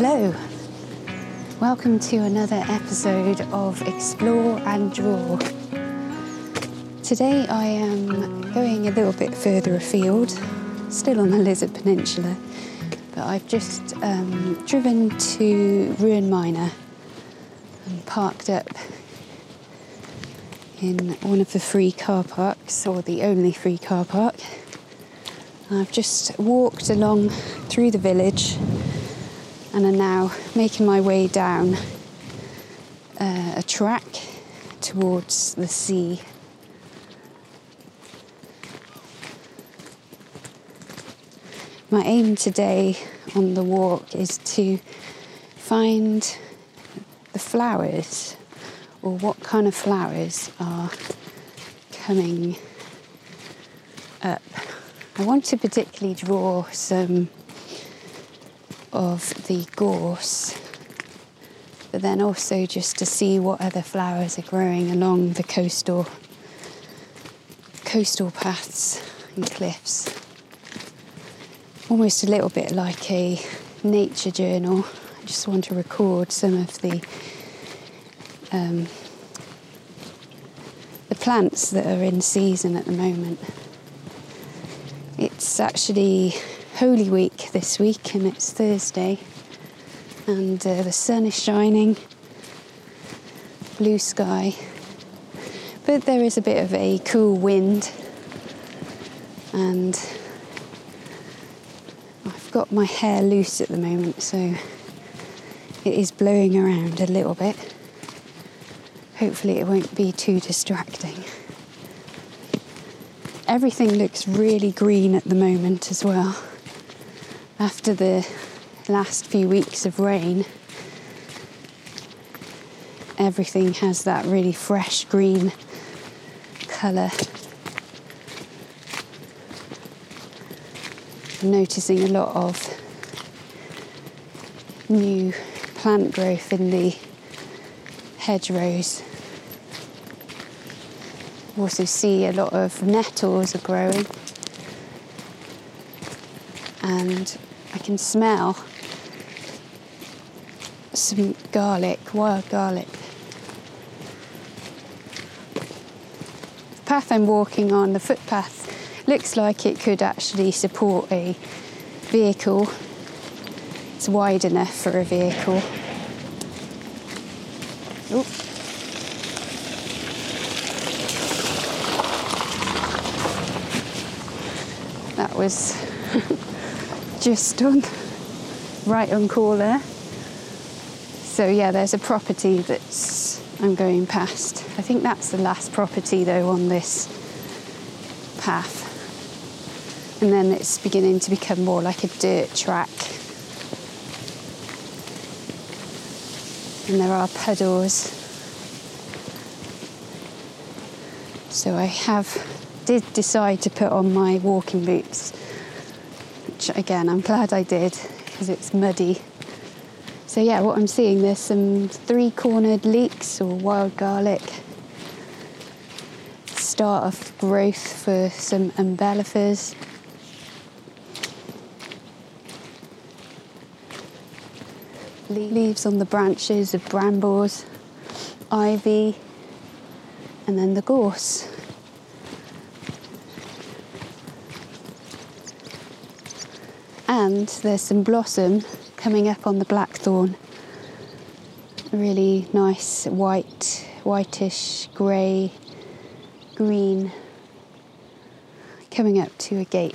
Hello. Welcome to another episode of Explore and Draw. Today I am going a little bit further afield, still on the Lizard Peninsula, but I've just um, driven to Ruan Minor and parked up in one of the free car parks, or the only free car park. I've just walked along through the village and are now making my way down uh, a track towards the sea. My aim today on the walk is to find the flowers or what kind of flowers are coming up. I want to particularly draw some of the gorse, but then also just to see what other flowers are growing along the coastal coastal paths and cliffs. Almost a little bit like a nature journal. I just want to record some of the um, the plants that are in season at the moment. It's actually Holy Week this week, and it's Thursday, and uh, the sun is shining, blue sky, but there is a bit of a cool wind, and I've got my hair loose at the moment, so it is blowing around a little bit. Hopefully, it won't be too distracting. Everything looks really green at the moment as well. After the last few weeks of rain, everything has that really fresh green colour. I'm noticing a lot of new plant growth in the hedgerows also see a lot of nettles are growing and I can smell garlic, wild garlic. The path I'm walking on, the footpath, looks like it could actually support a vehicle. It's wide enough for a vehicle. Oops. That was just on right on call there. So yeah, there's a property that's I'm going past. I think that's the last property though on this path. And then it's beginning to become more like a dirt track. And there are puddles. So I have did decide to put on my walking boots, which again I'm glad I did because it's muddy. So yeah, what I'm seeing there's some three-cornered leeks or wild garlic. Start of growth for some umbellifers. Leaves on the branches of brambles, ivy, and then the gorse. and there's some blossom coming up on the blackthorn. Really nice white, whitish, grey, green, coming up to a gate.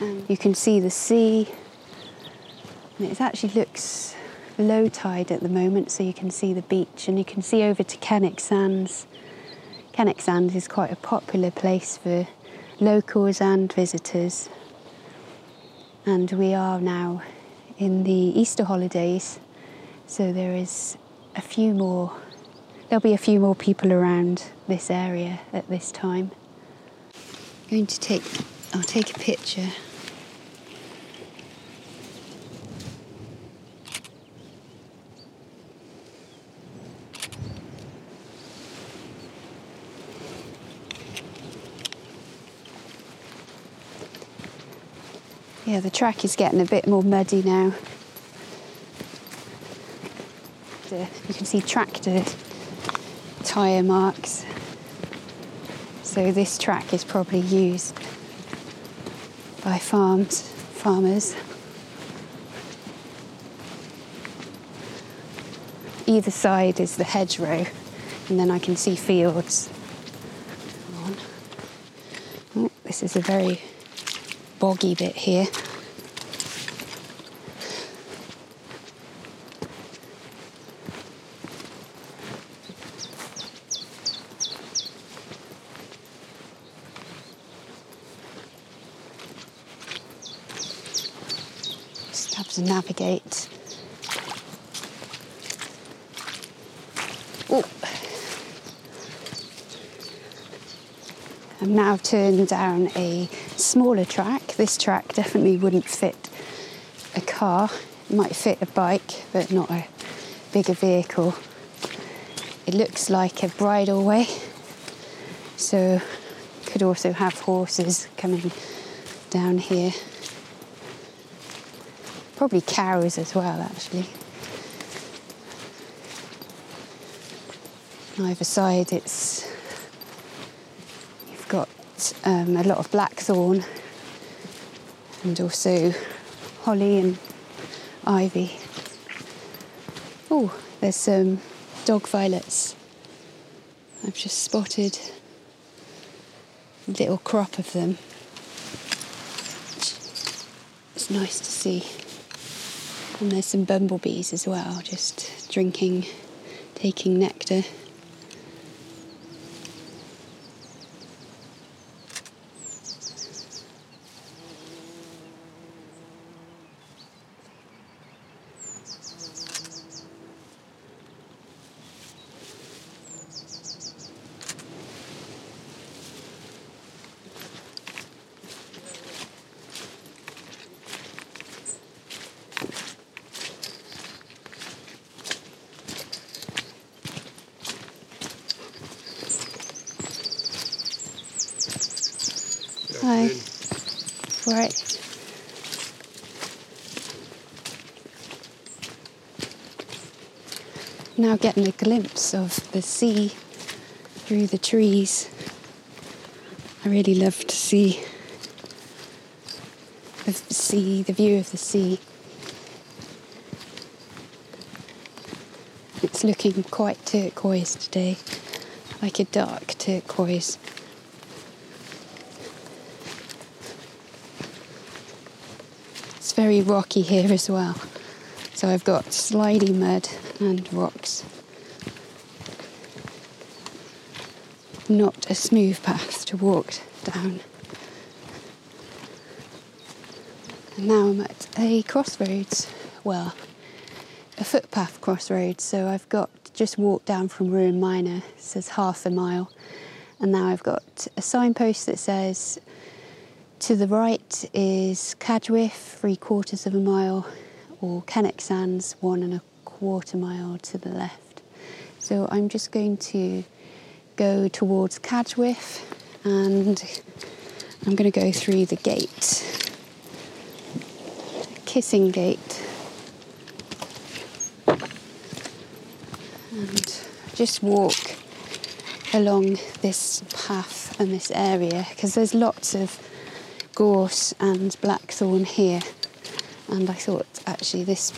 And you can see the sea, and it actually looks low tide at the moment, so you can see the beach and you can see over to Kennack Sands. Kennack Sands is quite a popular place for locals and visitors. And we are now in the Easter holidays, so there is a few more, there'll be a few more people around this area at this time. I'm going to take, I'll take a picture Yeah, the track is getting a bit more muddy now. You can see tractor tyre marks. So this track is probably used by farms, farmers. Either side is the hedgerow, and then I can see fields. Oh, this is a very boggy bit here. Have to navigate. I'm now turned down a smaller track. This track definitely wouldn't fit a car. It might fit a bike, but not a bigger vehicle. It looks like a bridleway, so could also have horses coming down here. Probably cows as well, actually. On either side, it's you've got um, a lot of blackthorn and also holly and ivy. Oh, there's some dog violets. I've just spotted a little crop of them. It's nice to see. And there's some bumblebees as well, just drinking, taking nectar. Hi. Right. Now getting a glimpse of the sea through the trees. I really love to see the sea, the view of the sea. It's looking quite turquoise today, like a dark turquoise. It's very rocky here as well. So I've got slidey mud and rocks. Not a smooth path to walk down. And now I'm at a crossroads. Well, a footpath crossroads. So I've got just walked down from Ruan Minor, it says half a mile. And now I've got a signpost that says to the right is Cadgwith, three quarters of a mile, or Kennack Sands, one and a quarter mile to the left. So I'm just going to go towards Cadgwith and I'm going to go through the gate, Kissing Gate, and just walk along this path and this area because there's lots of gorse and blackthorn here. And I thought actually this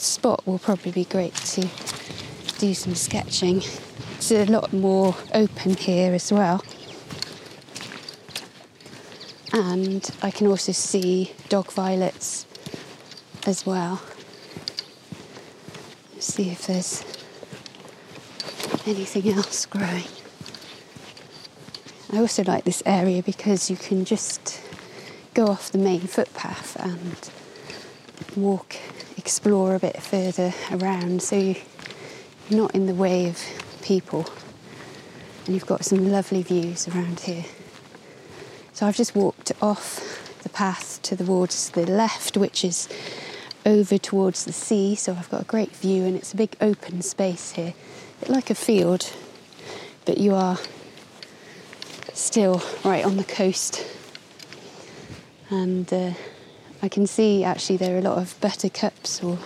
spot will probably be great to do some sketching. It's a lot more open here as well. And I can also see dog violets as well. See if there's anything else growing. I also like this area because you can just go off the main footpath and walk, explore a bit further around so you're not in the way of people. And you've got some lovely views around here. So I've just walked off the path towards the left, which is over towards the sea. So I've got a great view, and it's a big open space here, a bit like a field, but you are still right on the coast. And uh, I can see actually there are a lot of buttercups or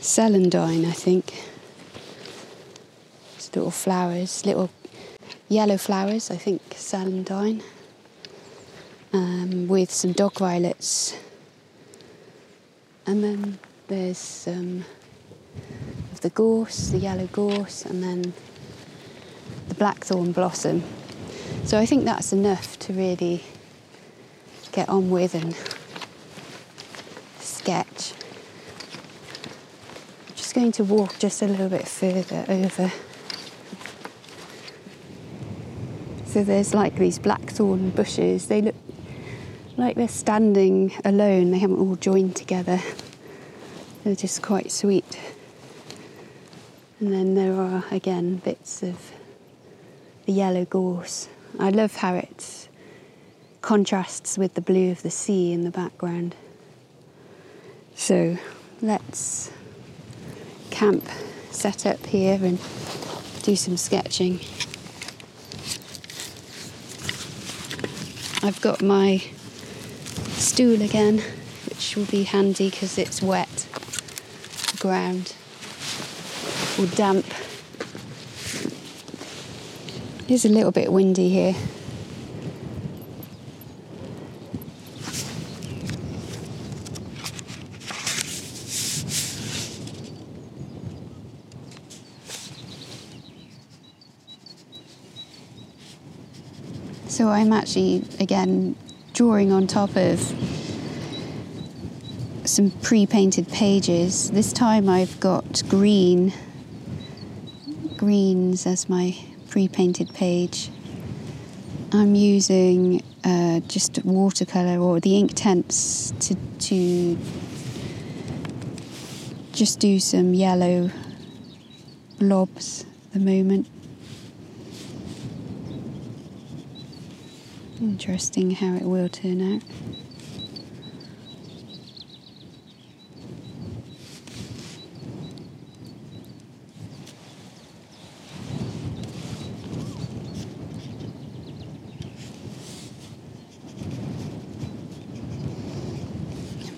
celandine, I think. Little flowers, little yellow flowers, I think celandine, um, with some dog violets. And then there's of the gorse, the yellow gorse, and then the blackthorn blossom. So I think that's enough to really get on with and sketch. I'm just going to walk just a little bit further over. So there's like these blackthorn bushes. They look like they're standing alone, they haven't all joined together. They're just quite sweet. And then there are again bits of the yellow gorse. I love how it contrasts with the blue of the sea in the background. So let's camp set up here and do some sketching. I've got my stool again, which will be handy because it's wet ground or damp. It is a little bit windy here. So I'm actually again drawing on top of some pre-painted pages. This time I've got green greens as my pre-painted page. I'm using uh, just watercolor or the Inktense to, to just do some yellow blobs at the moment. Interesting how it will turn out.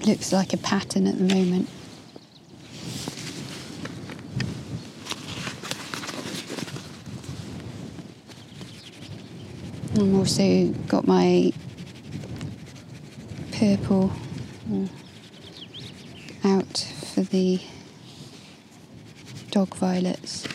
looks like a pattern at the moment. I've also got my purple mm, out for the dog violets.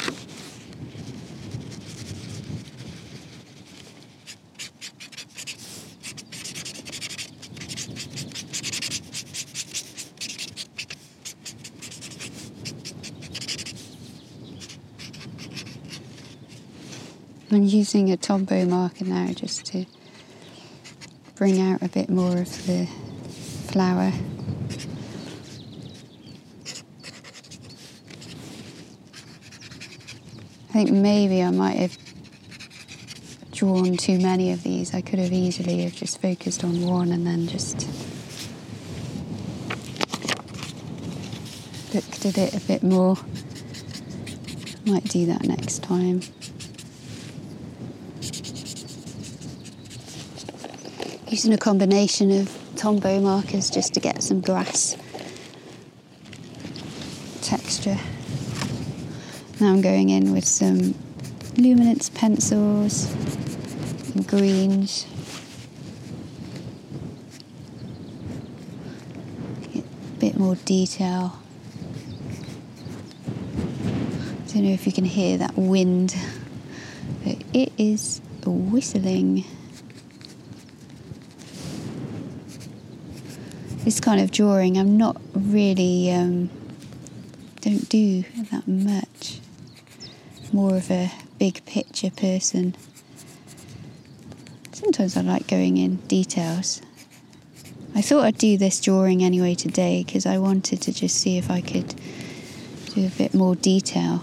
I'm using a Tombow marker now just to bring out a bit more of the flower. I think maybe I might have drawn too many of these. I could have easily have just focused on one and then just looked at it a bit more. Might do that next time. Using a combination of Tombow markers just to get some grass texture. Now I'm going in with some luminance pencils and greens. Get a bit more detail. I don't know if you can hear that wind, but it is whistling. This kind of drawing, I'm not really, um, don't do that much. More of a big picture person. Sometimes I like going in details. I thought I'd do this drawing anyway today because I wanted to just see if I could do a bit more detail.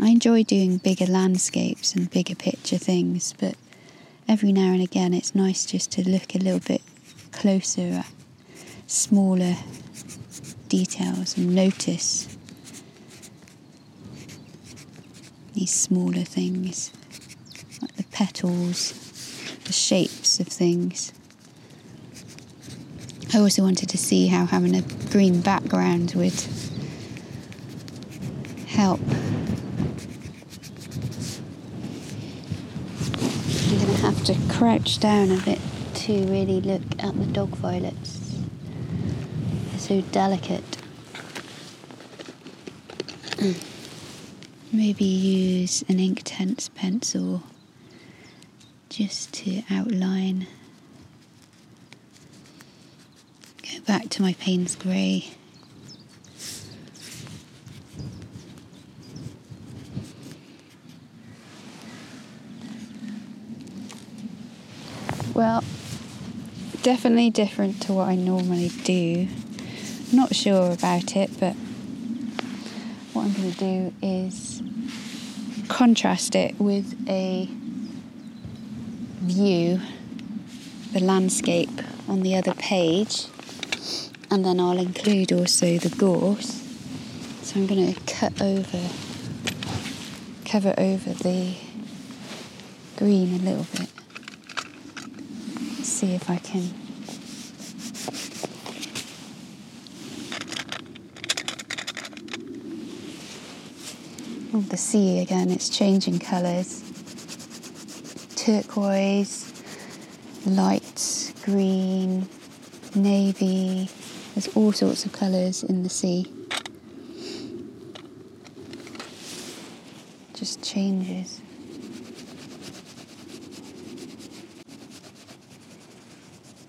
I enjoy doing bigger landscapes and bigger picture things, but every now and again it's nice just to look a little bit closer at smaller details and notice these smaller things like the petals the shapes of things. I also wanted to see how having a green background would help. I'm going to crouch down a bit to really look at the dog violets. They're so delicate. Maybe use an Inktense pencil just to outline. Go back to my Payne's Grey. Well, definitely different to what I normally do. Not sure about it, but what I'm going to do is contrast it with a view, the landscape on the other page, and then I'll include also the gorse. So I'm going to cut over, cover over the green a little bit. See if I can Oh, the sea again, it's changing colours. Turquoise, light green, navy. There's all sorts of colours in the sea. Just changes.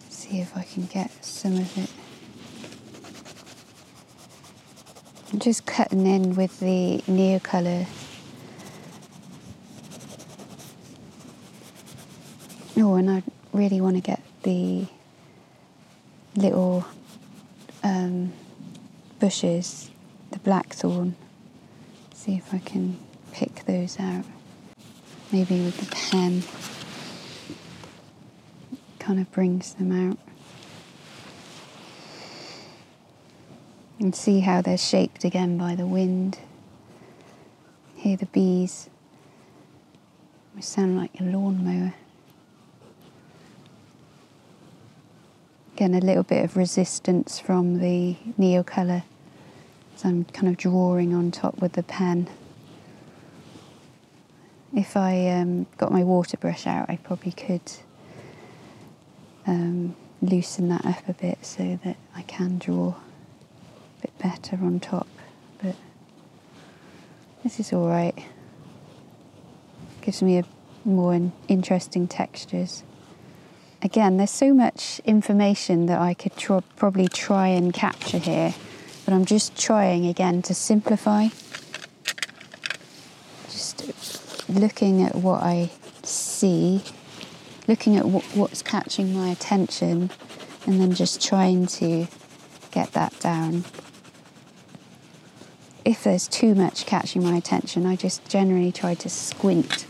See if I can get some of it. I'm just cutting in with the Neocolor. Oh, and I really want to get the little um, bushes, the blackthorn. See if I can pick those out. Maybe with the pen. Kind of brings them out. And see how they're shaped again by the wind. Hear the bees. They sound like a lawnmower. Again, a little bit of resistance from the Neocolor as I'm kind of drawing on top with the pen. If I um, got my water brush out, I probably could um, loosen that up a bit so that I can draw bit better on top, but this is all right. Gives me a more interesting textures. Again, there's so much information that I could tr- probably try and capture here, but I'm just trying again to simplify. Just looking at what I see, looking at what's catching my attention, and then just trying to get that down if there's too much catching my attention, I just generally try to squint,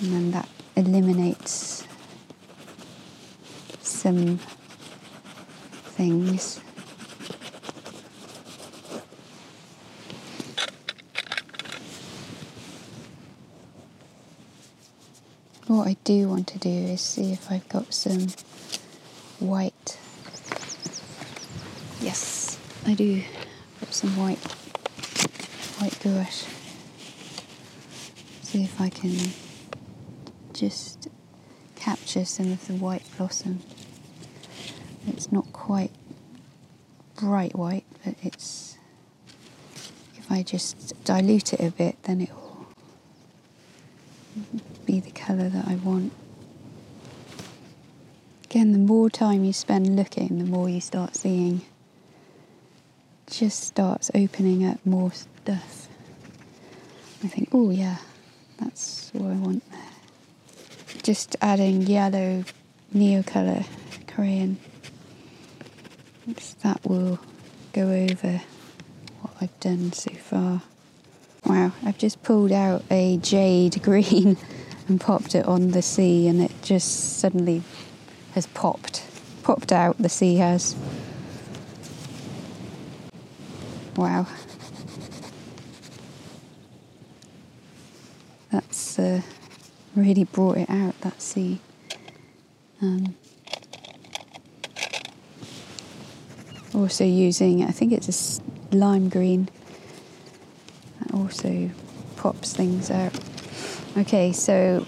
and then that eliminates some things. What I do want to do is see if I've got some white. Yes, I do. Got some white white gouache. See if I can just capture some of the white blossom. It's not quite bright white, but it's if I just dilute it a bit, then it will be the colour that I want. Again, the more time you spend looking, the more you start seeing. Just starts opening up more stuff. I think, oh yeah, that's what I want there. Just adding yellow Neocolor crayon. That will go over what I've done so far. Wow, I've just pulled out a jade green and popped it on the sea, and it just suddenly has popped. Popped out, the sea has. Wow. That's uh, really brought it out, that sea. Um, also using, I think it's a lime green. That also pops things out. Okay, so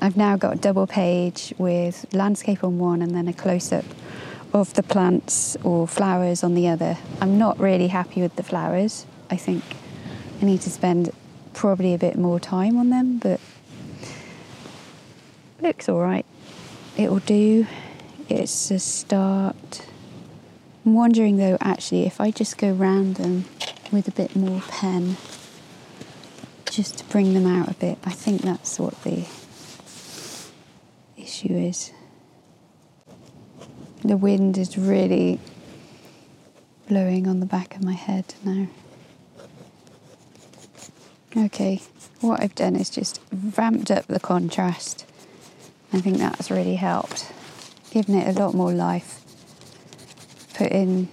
I've now got a double page with landscape on one and then a close up of the plants or flowers on the other. I'm not really happy with the flowers. I think I need to spend probably a bit more time on them, but looks all right. It'll do. It's a start. I'm wondering though, actually, if I just go round them with a bit more pen, just to bring them out a bit. I think that's what the issue is. The wind is really blowing on the back of my head now. Okay, what I've done is just ramped up the contrast. I think that's really helped, given it a lot more life. Put in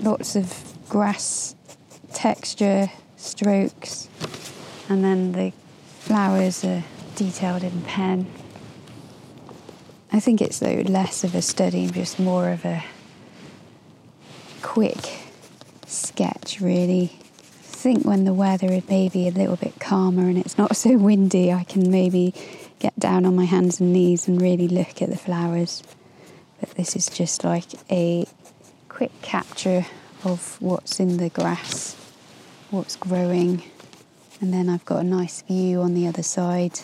lots of grass texture, strokes, and then the flowers are detailed in pen. I think it's though less of a study, and just more of a quick sketch, really I think when the weather is maybe a little bit calmer and it's not so windy, I can maybe get down on my hands and knees and really look at the flowers. But this is just like a quick capture of what's in the grass, what's growing, and then I've got a nice view on the other side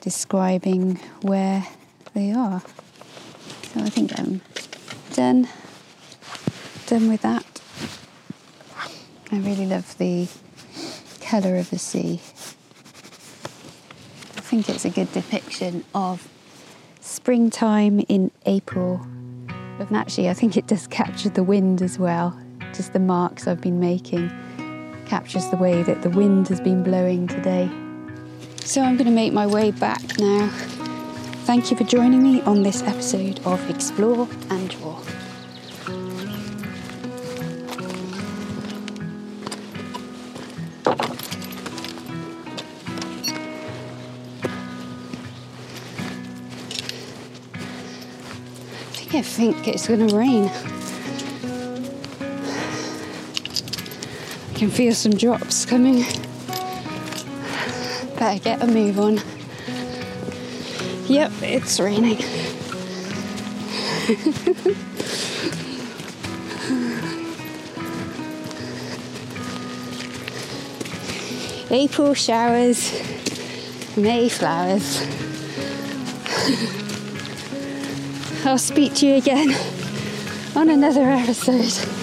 describing where they are. So I think I'm done, done with that. I really love the colour of the sea. I think it's a good depiction of springtime in April. And actually, I think it does capture the wind as well. Just the marks I've been making captures the way that the wind has been blowing today. So I'm going to make my way back now. Thank you for joining me on this episode of Explore and Draw. I think I think it's going to rain. I can feel some drops coming. Better get a move on. Yep, it's raining. April showers, May flowers. I'll speak to you again on another episode.